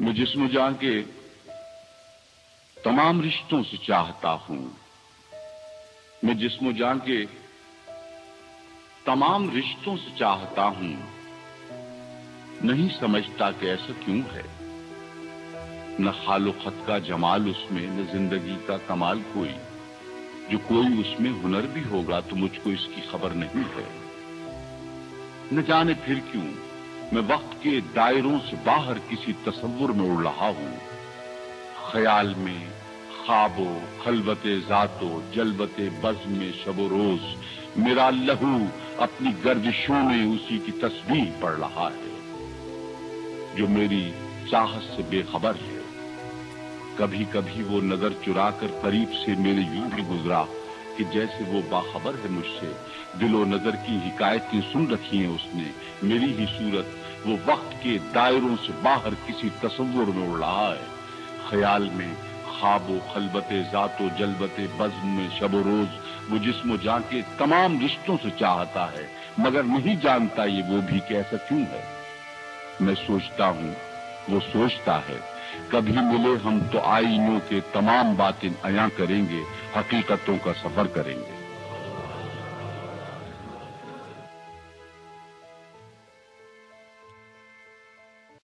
मैं जिस्म जान के तमाम रिश्तों से चाहता हूँ, मैं जिस्म जान के तमाम रिश्तों से चाहता हूँ, नहीं समझता कि ऐसा क्यों है। न खालो खत का जमाल उसमें, न ज़िंदगी का कमाल कोई। जो कोई उसमें हुनर भी होगा तो मुझको इसकी खबर नहीं है। न जाने फिर क्यों। मैं वक्त के दायरों से बाहर किसी तस्वुर में उड़ रहा हूँ। ख्याल में खाबो, खलबते जातो, जलबते बज में शबो रोज, मेरा लहू अपनी गर्दिशों में उसी की तस्वीर पड़ रहा है, जो मेरी चाहत से बेखबर है। कभी कभी वो नज़र चुरा कर करीब से मेरे यूँ भी गुजरा कि जैसे वो बाखबर है मुझसे, दिलो नज़र की हिकायतें सुन रखी हैं उसने, मेरी ही सूरत वो वक्त के दायरों से बाहर किसी तस्वुर में उड़ रहा है। ख्याल में खाबो खलबते जातो जलबते बज्म में शबो रोज, वो जिसमो जाके तमाम रिश्तों से चाहता है, मगर नहीं जानता ये वो भी कैसा क्यों है। मैं सोचता हूँ, वो सोचता है, कभी मिले हम तो आईनों के तमाम बातें अया करेंगे हकीकतों का सफ़र करेंगे।